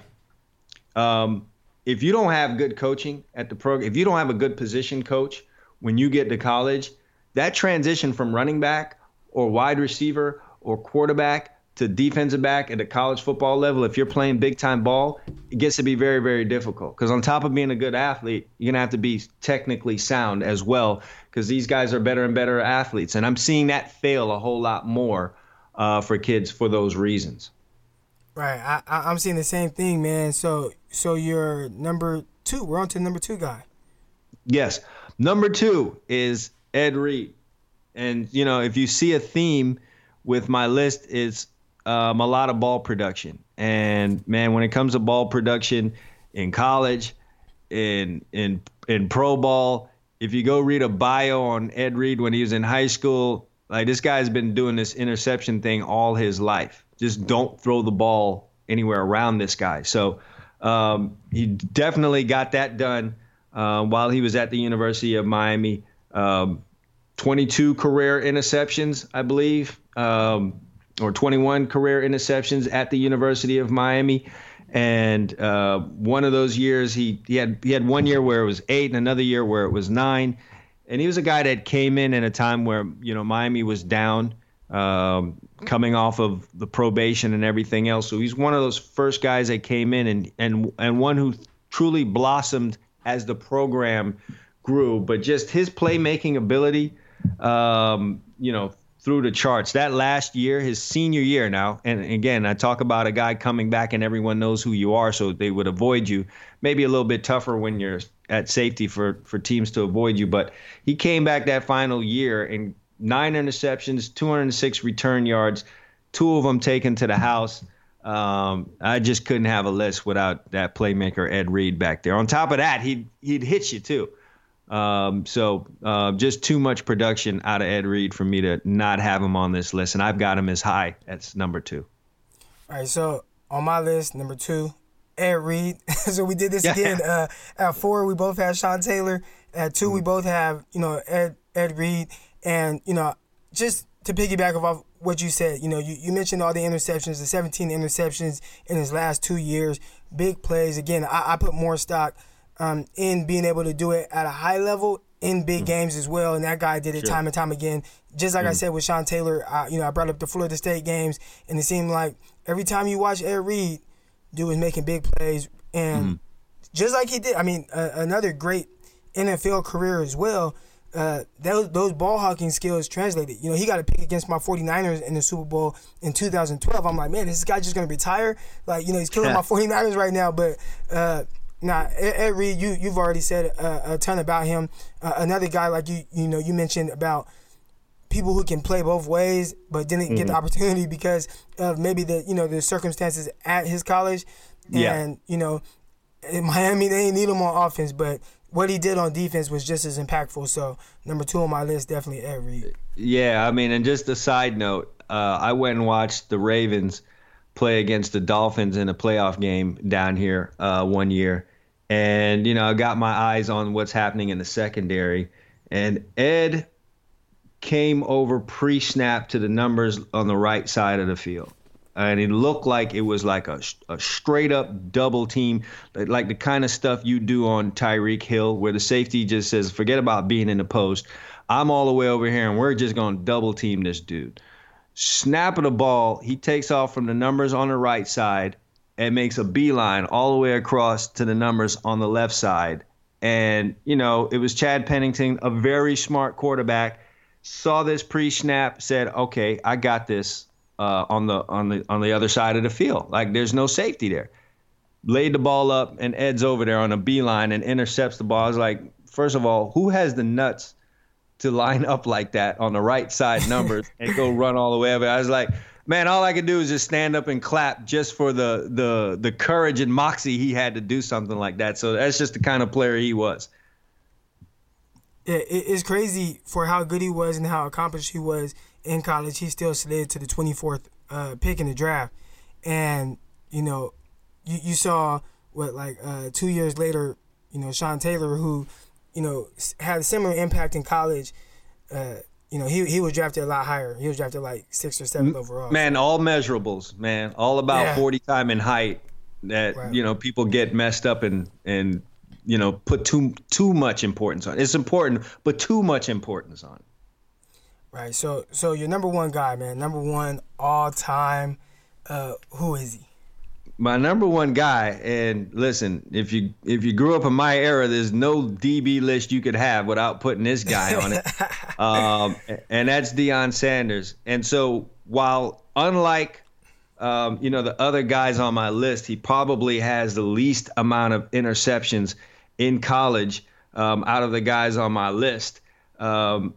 um, if you don't have good coaching at the program, if you don't have a good position coach when you get to college, that transition from running back or wide receiver or quarterback to defensive back at the college football level, if you're playing big time ball, it gets to be very, very difficult. Because on top of being a good athlete, you're gonna have to be technically sound as well. Because these guys are better and better athletes, and I'm seeing that fail a whole lot more uh, for kids for those reasons. Right, I, I, I'm seeing the same thing, man. So, so you're number two. We're on to number two guy. Yes, number two is Ed Reed, and you know if you see a theme with my list, it's um, a lot of ball production. And man, when it comes to ball production in college, in in in pro ball, if you go read a bio on Ed Reed when he was in high school, like this guy's been doing this interception thing all his life. Just don't throw the ball anywhere around this guy. So um, he definitely got that done uh, while he was at the University of Miami. Um, 22 career interceptions, I believe. Um, or 21 career interceptions at the University of Miami. And uh, one of those years, he, he had he had one year where it was eight, and another year where it was nine. And he was a guy that came in at a time where you know Miami was down, um, coming off of the probation and everything else. So he's one of those first guys that came in and and and one who truly blossomed as the program grew. But just his playmaking ability, um, you know, through the charts. That last year, his senior year now, and again, I talk about a guy coming back and everyone knows who you are, so they would avoid you. Maybe a little bit tougher when you're at safety for for teams to avoid you, but he came back that final year and nine interceptions, 206 return yards, two of them taken to the house. Um, I just couldn't have a list without that playmaker Ed Reed back there. On top of that, he'd he'd hit you too. Um, so uh, just too much production out of Ed Reed for me to not have him on this list, and I've got him as high as number two. All right, so on my list, number two, Ed Reed. so we did this again. Uh, at four, we both have Sean Taylor. At 2 mm-hmm. we both have you know Ed Ed Reed, and you know just to piggyback off what you said, you know, you, you mentioned all the interceptions, the 17 interceptions in his last two years, big plays. Again, I, I put more stock um, in being able to do it at a high level in big mm games as well. And that guy did it sure. time and time again. Just like mm I said with Sean Taylor, I, you know, I brought up the Florida State games, and it seemed like every time you watch Ed Reed, dude was making big plays, and mm just like he did. I mean, uh, another great NFL career as well. Uh, those, those ball hawking skills translated. You know, he got a pick against my 49ers in the Super Bowl in 2012. I'm like, man, this guy just going to retire? Like, you know, he's killing my 49ers right now. But uh, now, Ed Reed, you you've already said a, a ton about him. Uh, another guy like you, you know, you mentioned about people who can play both ways, but didn't mm-hmm. get the mm-hmm. opportunity because of maybe the you know the circumstances at his college. Yeah. And you know, in Miami they didn't need him on offense, but what he did on defense was just as impactful. So number two on my list, definitely Ed Reed. Yeah, I mean, and just a side note, uh, I went and watched the Ravens play against the Dolphins in a playoff game down here uh, one year, and you know I got my eyes on what's happening in the secondary, and Ed came over pre-snap to the numbers on the right side of the field. And it looked like it was like a, a straight up double team, like the kind of stuff you do on Tyreek Hill, where the safety just says, forget about being in the post. I'm all the way over here, and we're just going to double team this dude snap of the ball, he takes off from the numbers on the right side and makes a beeline all the way across to the numbers on the left side. And, you know, it was Chad Pennington, a very smart quarterback, saw this pre-snap, said, "Okay, I got this uh, on the on the on the other side of the field. Like there's no safety there." Laid the ball up and Ed's over there on a beeline and intercepts the ball. I was like, first of all, who has the nuts to line up like that on the right side numbers and go run all the way over. I was like, man, all I could do is just stand up and clap just for the the the courage and moxie he had to do something like that. So that's just the kind of player he was. Yeah, it's crazy for how good he was and how accomplished he was in college. He still slid to the 24th uh, pick in the draft, and you know, you you saw what like uh, two years later, you know, Sean Taylor who you know, had a similar impact in college. Uh, you know, he he was drafted a lot higher. He was drafted like sixth or seventh overall. Man, all measurables, man, all about yeah. forty time in height. that right. you know people get messed up and and you know put too too much importance on. It's important, but too much importance on. Right. So so your number one guy, man, number one all time. Uh, who is he? My number one guy, and listen, if you if you grew up in my era, there's no DB list you could have without putting this guy on it, um, and that's Deion Sanders. And so, while unlike um, you know the other guys on my list, he probably has the least amount of interceptions in college um, out of the guys on my list. Um,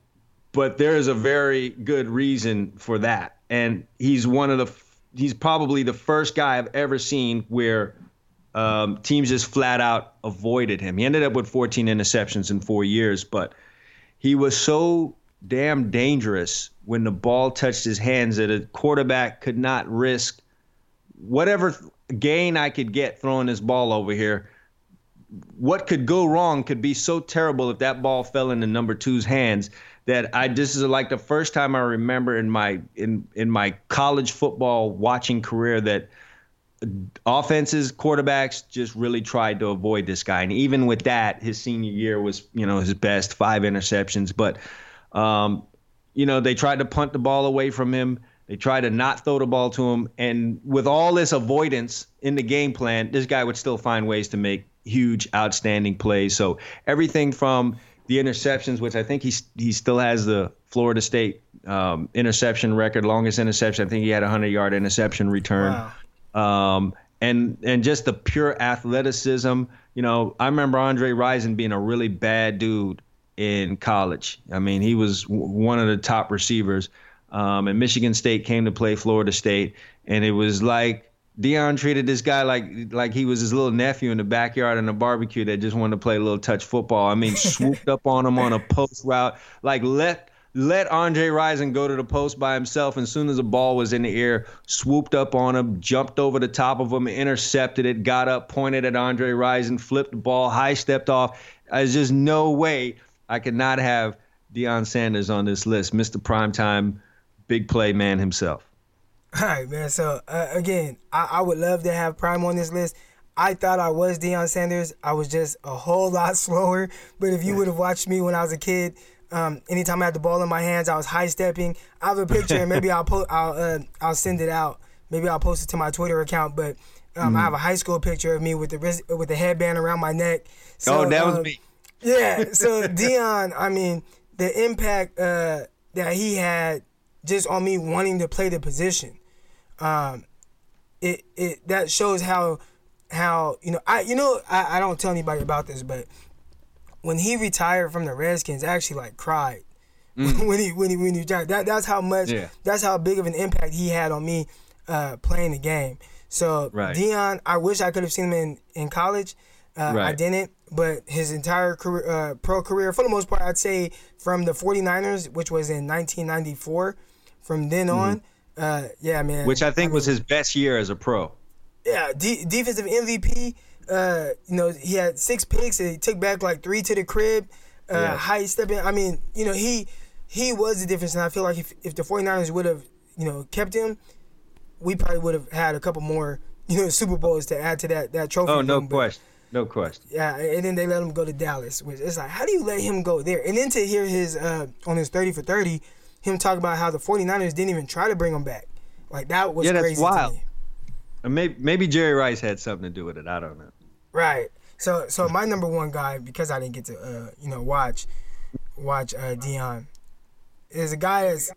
but there is a very good reason for that, and he's one of the he's probably the first guy I've ever seen where um, teams just flat out avoided him. He ended up with 14 interceptions in four years, but he was so damn dangerous when the ball touched his hands that a quarterback could not risk whatever gain I could get throwing this ball over here. What could go wrong could be so terrible if that ball fell into number two's hands that I this is like the first time I remember in my in in my college football watching career that offenses quarterbacks just really tried to avoid this guy. And even with that his senior year was you know his best five interceptions. But um, you know they tried to punt the ball away from him. They tried to not throw the ball to him. And with all this avoidance in the game plan this guy would still find ways to make huge outstanding plays. So everything from the interceptions, which I think he he still has the Florida State um, interception record, longest interception. I think he had a hundred yard interception return. Wow. Um, and and just the pure athleticism. You know, I remember Andre Rison being a really bad dude in college. I mean, he was w- one of the top receivers. Um, and Michigan State came to play Florida State, and it was like Deion treated this guy like like he was his little nephew in the backyard in a barbecue that just wanted to play a little touch football. I mean, swooped up on him on a post route, like let let Andre Rison go to the post by himself. And as soon as the ball was in the air, swooped up on him, jumped over the top of him, intercepted it, got up, pointed at Andre Rison, flipped the ball, high stepped off. There's just no way I could not have Deion Sanders on this list, Mr. Primetime, big play man himself. All right, man. So uh, again, I, I would love to have Prime on this list. I thought I was Deion Sanders. I was just a whole lot slower. But if you would have watched me when I was a kid, um, anytime I had the ball in my hands, I was high stepping. I have a picture, and maybe I'll po- I'll uh, I'll send it out. Maybe I'll post it to my Twitter account. But um, mm. I have a high school picture of me with the wrist, with the headband around my neck. So, oh, that was um, me. Yeah. So Deion, I mean, the impact uh, that he had just on me wanting to play the position um, it it that shows how how you know I you know I, I don't tell anybody about this, but when he retired from the Redskins, I actually like cried mm. when he when he when he retired. That that's how much yeah. that's how big of an impact he had on me uh, playing the game. So right. Deion, I wish I could have seen him in in college. Uh, right. I didn't, but his entire career, uh, pro career, for the most part, I'd say from the 49ers, which was in 1994, from then mm. on, uh, yeah, man. Which I think I mean, was his best year as a pro. Yeah, D- defensive MVP. Uh, you know, he had six picks. He took back like three to the crib. Uh, yeah. High stepping. I mean, you know, he he was the difference, and I feel like if if the 49ers would have you know kept him, we probably would have had a couple more you know Super Bowls to add to that that trophy. Oh, no question. No question. Yeah, and then they let him go to Dallas, which it's like, how do you let him go there? And then to hear his uh, on his thirty for thirty, him talk about how the 49ers didn't even try to bring him back. Like that was yeah, that's crazy wild. Maybe maybe Jerry Rice had something to do with it. I don't know. Right. So so my number one guy because I didn't get to uh, you know watch watch uh, Deion is a guy that's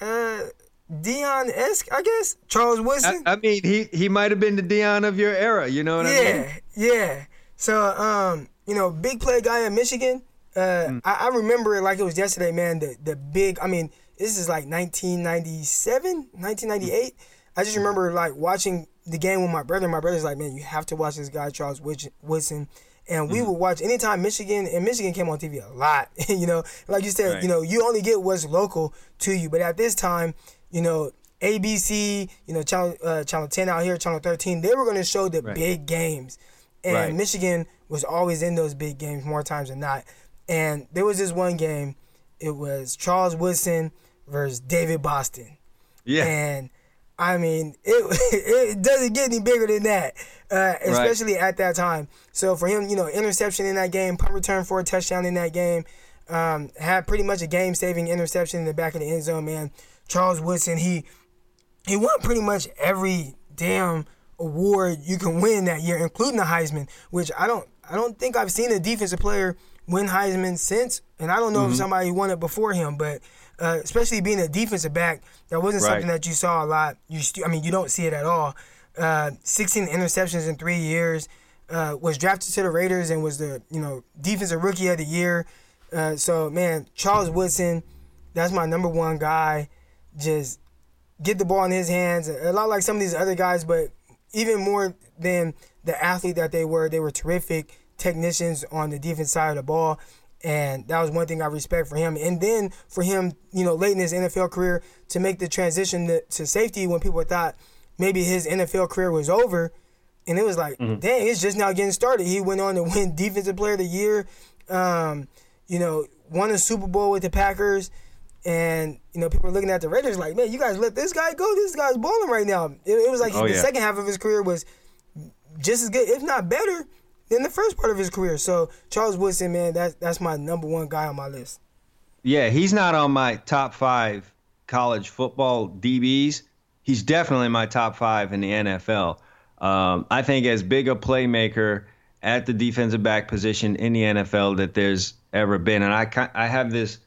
uh, Deion esque I guess Charles Woodson. I, I, mean he he might have been the Deion of your era. You know what yeah, I mean? Yeah. Yeah. So um you know big play guy in Michigan. Uh, mm. I, I, remember it like it was yesterday, man. The the big, I mean, this is like 1997, 1998. I just remember like watching the game with my brother. My brother's like, man, you have to watch this guy Charles Woodson. And we mm. would watch anytime Michigan and Michigan came on TV a lot. you know, like you said, right. you know, you only get what's local to you. But at this time, you know, ABC, you know, channel uh, channel 10 out here, channel 13, they were going to show the right. big games. And right. Michigan was always in those big games more times than not. And there was this one game, it was Charles Woodson versus David Boston. Yeah. And I mean, it it doesn't get any bigger than that, uh, especially right. at that time. So for him, you know, interception in that game, punt return for a touchdown in that game, um, had pretty much a game-saving interception in the back of the end zone. Man, Charles Woodson, he he won pretty much every damn award you can win that year, including the Heisman, which I don't I don't think I've seen a defensive player win Heisman since, and I don't know mm-hmm. if somebody won it before him, but uh, especially being a defensive back, that wasn't right. something that you saw a lot. You, st- I mean, you don't see it at all. Uh, 16 interceptions in three years. Uh, was drafted to the Raiders and was the you know defensive rookie of the year. Uh, so man, Charles Woodson, that's my number one guy. Just get the ball in his hands. A lot like some of these other guys, but even more than the athlete that they were, they were terrific technicians on the defense side of the ball. And that was one thing I respect for him. And then for him, you know, late in his NFL career to make the transition to, to safety when people thought maybe his NFL career was over. And it was like, mm-hmm. dang, it's just now getting started. He went on to win Defensive Player of the Year, um, you know, won a Super Bowl with the Packers. And, you know, people are looking at the Raiders like, man, you guys let this guy go. This guy's balling right now. It, it was like oh, the yeah. second half of his career was just as good, if not better, than the first part of his career. So Charles Woodson, man, that's that's my number one guy on my list. Yeah, he's not on my top five college football DBs. He's definitely my top five in the NFL. Um, I think as big a playmaker at the defensive back position in the NFL that there's ever been, and I I have this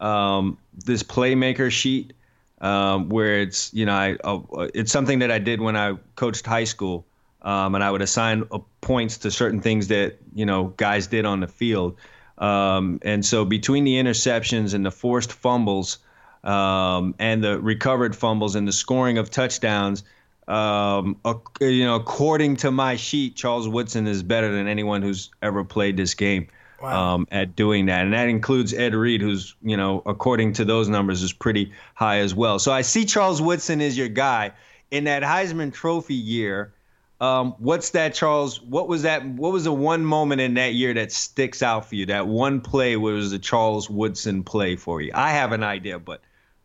um, this playmaker sheet um, where it's you know I uh, it's something that I did when I coached high school um, and I would assign uh, points to certain things that you know guys did on the field. Um, and so between the interceptions and the forced fumbles um, and the recovered fumbles and the scoring of touchdowns, um, you know, according to my sheet, Charles Woodson is better than anyone who's ever played this game. Wow. Um, at doing that, and that includes Ed Reed, who's you know, according to those numbers, is pretty high as well. So I see Charles Woodson as your guy in that Heisman Trophy year. Um, what's that, Charles? What was that? What was the one moment in that year that sticks out for you? That one play was the Charles Woodson play for you. I have an idea, but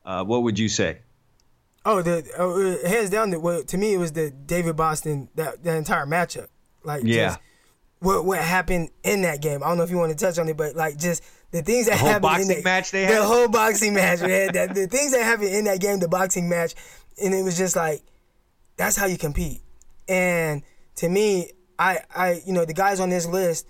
uh, what would you say? Oh, the uh, hands down. The, well, to me, it was the David Boston that that entire matchup. Like, yeah. Just, what what happened in that game? I don't know if you want to touch on it, but like just the things that the happened in the match they had, the whole boxing match, man. That, the things that happened in that game, the boxing match, and it was just like that's how you compete. And to me, I, I, you know, the guys on this list,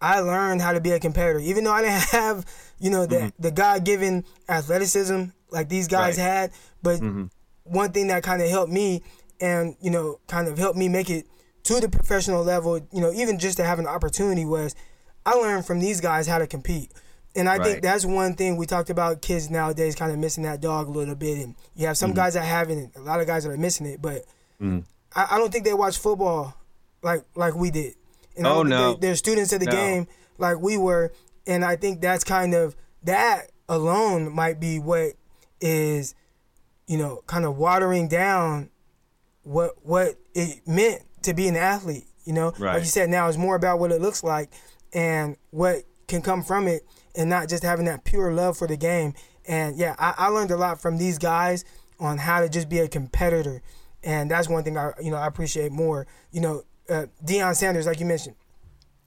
I learned how to be a competitor. Even though I didn't have, you know, the mm-hmm. the God given athleticism like these guys right. had, but mm-hmm. one thing that kind of helped me, and you know, kind of helped me make it to the professional level, you know, even just to have an opportunity was, I learned from these guys how to compete. And I right. think that's one thing we talked about kids nowadays kind of missing that dog a little bit. And you have some mm-hmm. guys that have it, a lot of guys that are missing it. But mm. I, I don't think they watch football like like we did. And oh no, they, are students of the no. game like we were, and I think that's kind of that alone might be what is, you know, kind of watering down what what it meant to be an athlete. You know, right. like you said, now it's more about what it looks like and what can come from it, and not just having that pure love for the game. And yeah, I, I learned a lot from these guys on how to just be a competitor and that's one thing I you know I appreciate more. You know, uh, Deion Sanders, like you mentioned,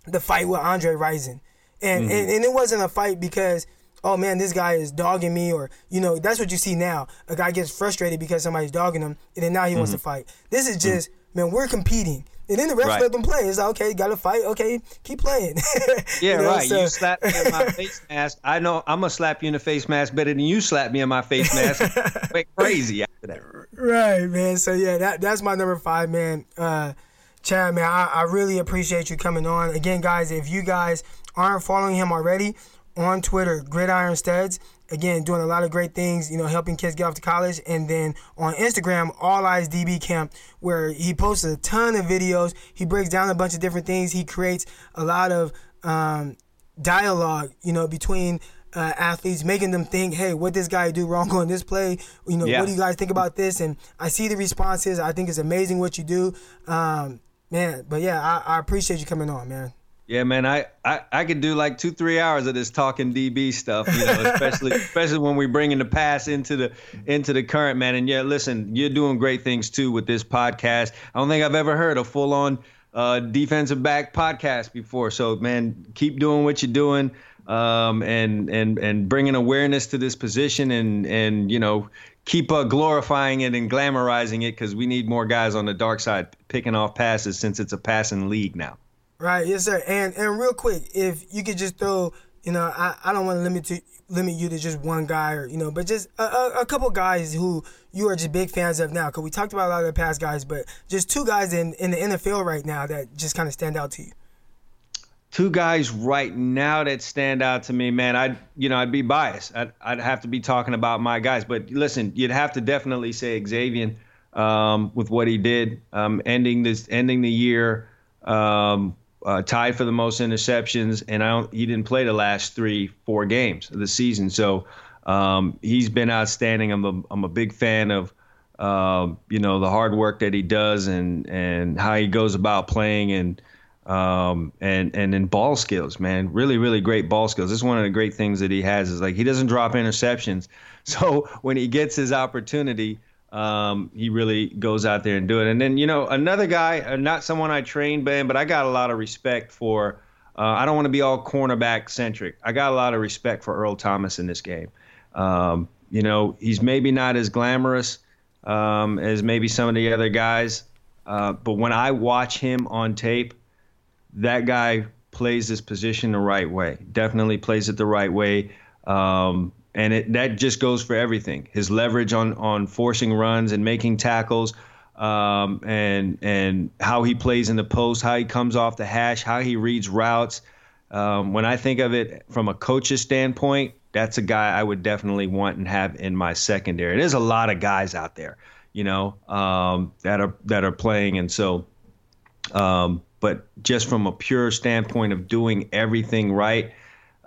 the fight with Andre Rison, and, mm-hmm. and and it wasn't a fight because oh man, this guy is dogging me, or you know, that's what you see now. A guy gets frustrated because somebody's dogging him, and then now he mm-hmm. wants to fight. This is just mm-hmm. man, we're competing. And then the rest right. let them play. It's like, okay, got to fight. Okay, keep playing. yeah, you know, right. So. You slap me in my face mask. I know I'm gonna slap you in the face mask better than you slap me in my face mask. Went crazy after that. Right, man. So yeah, that that's my number five, man. Uh, Chad, man, I, I really appreciate you coming on. Again, guys, if you guys aren't following him already on Twitter, Gridiron Studs, again, doing a lot of great things, you know, helping kids get off to college. And then on Instagram, All Eyes DB Camp, where he posts a ton of videos. He breaks down a bunch of different things. He creates a lot of um, dialogue, you know, between uh, athletes, making them think, hey, what this guy do wrong on this play? You know, yeah. what do you guys think about this? And I see the responses. I think it's amazing what you do. Um, man, but yeah, I, I appreciate you coming on, man. Yeah, man, I, I, I could do like two, three hours of this talking DB stuff, you know, especially especially when we bring in the past into the into the current, man. And yeah, listen, you're doing great things too with this podcast. I don't think I've ever heard a full on uh, defensive back podcast before. So, man, keep doing what you're doing, um, and and and bringing awareness to this position, and and you know, keep uh, glorifying it and glamorizing it because we need more guys on the dark side picking off passes since it's a passing league now. Right, yes, sir. And and real quick, if you could just throw, you know, I, I don't want to limit to limit you to just one guy or you know, but just a, a, a couple guys who you are just big fans of now. Because we talked about a lot of the past guys, but just two guys in in the NFL right now that just kind of stand out to you. Two guys right now that stand out to me, man. I'd you know I'd be biased. I'd I'd have to be talking about my guys, but listen, you'd have to definitely say Xavier um, with what he did, um, ending this ending the year. Um, uh, tied for the most interceptions, and I don't, he didn't play the last three, four games of the season. So um, he's been outstanding. I'm a, I'm a big fan of, um, you know, the hard work that he does and and how he goes about playing and um, and and in ball skills, man, really really great ball skills. This is one of the great things that he has is like he doesn't drop interceptions. So when he gets his opportunity um, he really goes out there and do it. And then you know another guy, uh, not someone I trained, Ben, but I got a lot of respect for. Uh, I don't want to be all cornerback centric. I got a lot of respect for Earl Thomas in this game. Um, you know, he's maybe not as glamorous um, as maybe some of the other guys, uh, but when I watch him on tape, that guy plays this position the right way. Definitely plays it the right way. Um, and it, that just goes for everything. His leverage on on forcing runs and making tackles, um, and and how he plays in the post, how he comes off the hash, how he reads routes. Um, when I think of it from a coach's standpoint, that's a guy I would definitely want and have in my secondary. There's a lot of guys out there, you know, um, that are that are playing, and so. Um, but just from a pure standpoint of doing everything right,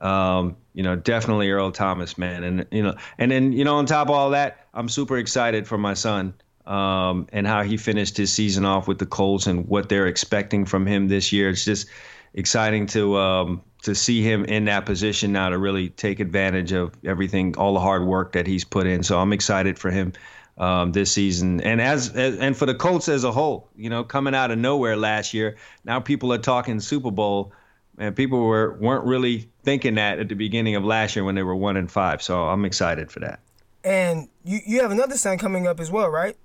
um, you know, definitely Earl Thomas, man, and you know, and then you know, on top of all that, I'm super excited for my son um, and how he finished his season off with the Colts and what they're expecting from him this year. It's just exciting to um, to see him in that position now to really take advantage of everything, all the hard work that he's put in. So I'm excited for him um, this season, and as, as, and for the Colts as a whole. You know, coming out of nowhere last year, now people are talking Super Bowl and people were weren't really thinking that at the beginning of last year when they were one and five. So I'm excited for that. And you you have another son coming up as well, right?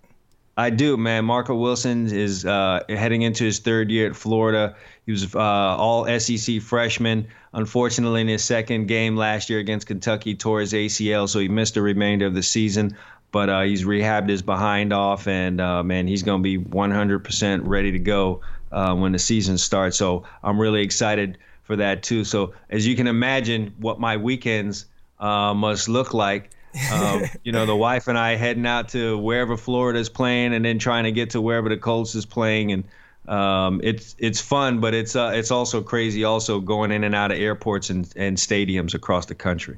I do, man. Marco Wilson is uh, heading into his third year at Florida. He was uh, all SEC freshman. Unfortunately, in his second game last year against Kentucky, tore his ACL, so he missed the remainder of the season. But uh, he's rehabbed his behind off, and uh, man, he's going to be 100% ready to go uh, when the season starts. So I'm really excited for that too. So as you can imagine, what my weekends uh, must look like. um, you know, the wife and I heading out to wherever Florida's playing, and then trying to get to wherever the Colts is playing, and um, it's it's fun, but it's uh, it's also crazy. Also going in and out of airports and, and stadiums across the country.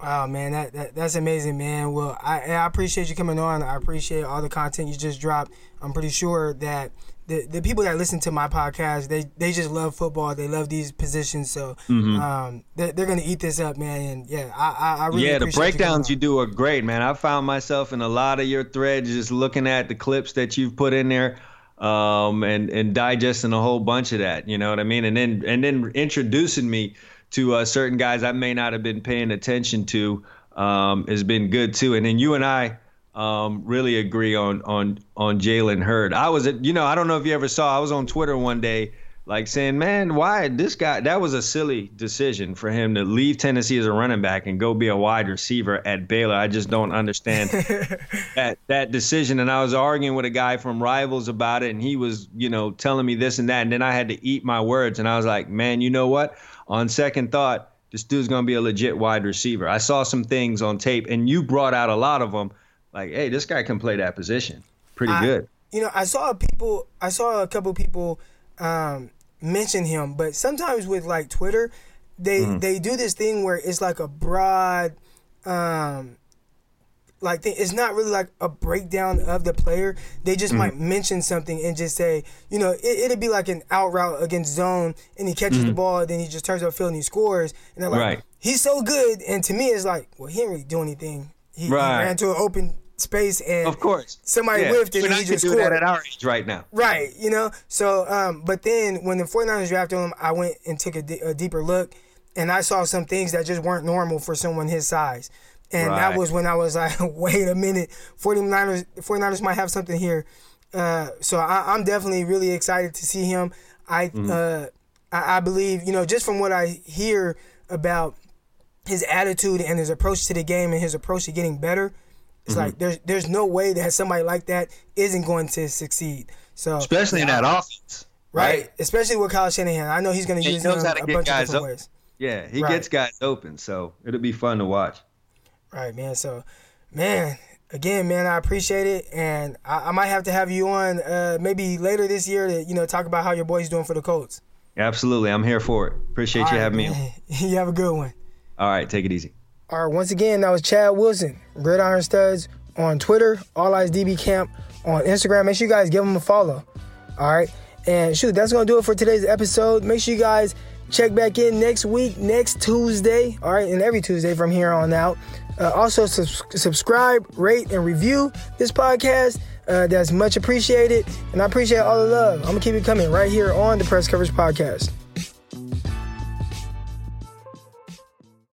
Wow, man, that, that that's amazing, man. Well, I I appreciate you coming on. I appreciate all the content you just dropped. I'm pretty sure that the, the people that listen to my podcast, they they just love football. They love these positions, so mm-hmm. um, they're, they're gonna eat this up, man. And yeah, I I, really yeah. The breakdowns you, you, do are great, man. I found myself in a lot of your threads just looking at the clips that you've put in there, um, and and digesting a whole bunch of that. You know what I mean? And then and then introducing me to uh, certain guys I may not have been paying attention to um, has been good too. And then you and I um, really agree on on on Jalen Hurd. I was, at, you know, I don't know if you ever saw. I was on Twitter one day, like saying, "Man, why this guy? That was a silly decision for him to leave Tennessee as a running back and go be a wide receiver at Baylor. I just don't understand that that decision." And I was arguing with a guy from Rivals about it, and he was, you know, telling me this and that, and then I had to eat my words, and I was like, "Man, you know what? On second thought." This dude's gonna be a legit wide receiver. I saw some things on tape, and you brought out a lot of them like, hey, this guy can play that position pretty I, good. You know, I saw people, I saw a couple people um, mention him, but sometimes with like Twitter, they mm-hmm. they do this thing where it's like a broad, um, like thing. It's not really like a breakdown of the player. They just mm-hmm. might mention something and just say, you know, it, would be like an out route against zone, and he catches mm-hmm. the ball, then he just turns up field and he scores, and they're like, right. he's so good. And to me, it's like, well, he didn't really do anything. He, right. he ran to an open space and of course somebody yeah. whiffed and he just do scored. that at our age right now right you know so um, but then when the 49ers drafted him i went and took a, d- a deeper look and i saw some things that just weren't normal for someone his size and right. that was when i was like wait a minute 49ers 49ers might have something here uh, so I, am definitely really excited to see him i mm-hmm. uh, I, I believe you know just from what i hear about his attitude and his approach to the game and his approach to getting better it's mm-hmm. like there's there's no way that somebody like that isn't going to succeed. So especially yeah, in that offense, right? right? Especially with Kyle Shanahan, I know he's going to use him a bunch of different open. ways. Yeah, he right. gets guys open, so it'll be fun to watch. Right, man. So, man, again, man, I appreciate it, and I, I might have to have you on uh, maybe later this year to you know talk about how your boy's doing for the Colts. Absolutely, I'm here for it. Appreciate All you right, having man. me. you have a good one. All right, take it easy. All right, once again, that was Chad Wilson, Gridiron Studs on Twitter, All Eyes DB Camp on Instagram. Make sure you guys give them a follow. All right, and shoot, that's gonna do it for today's episode. Make sure you guys check back in next week, next Tuesday. All right, and every Tuesday from here on out. Uh, also, subscribe, rate, and review this podcast. Uh, that's much appreciated, and I appreciate all the love. I'm gonna keep it coming right here on the Press Coverage Podcast.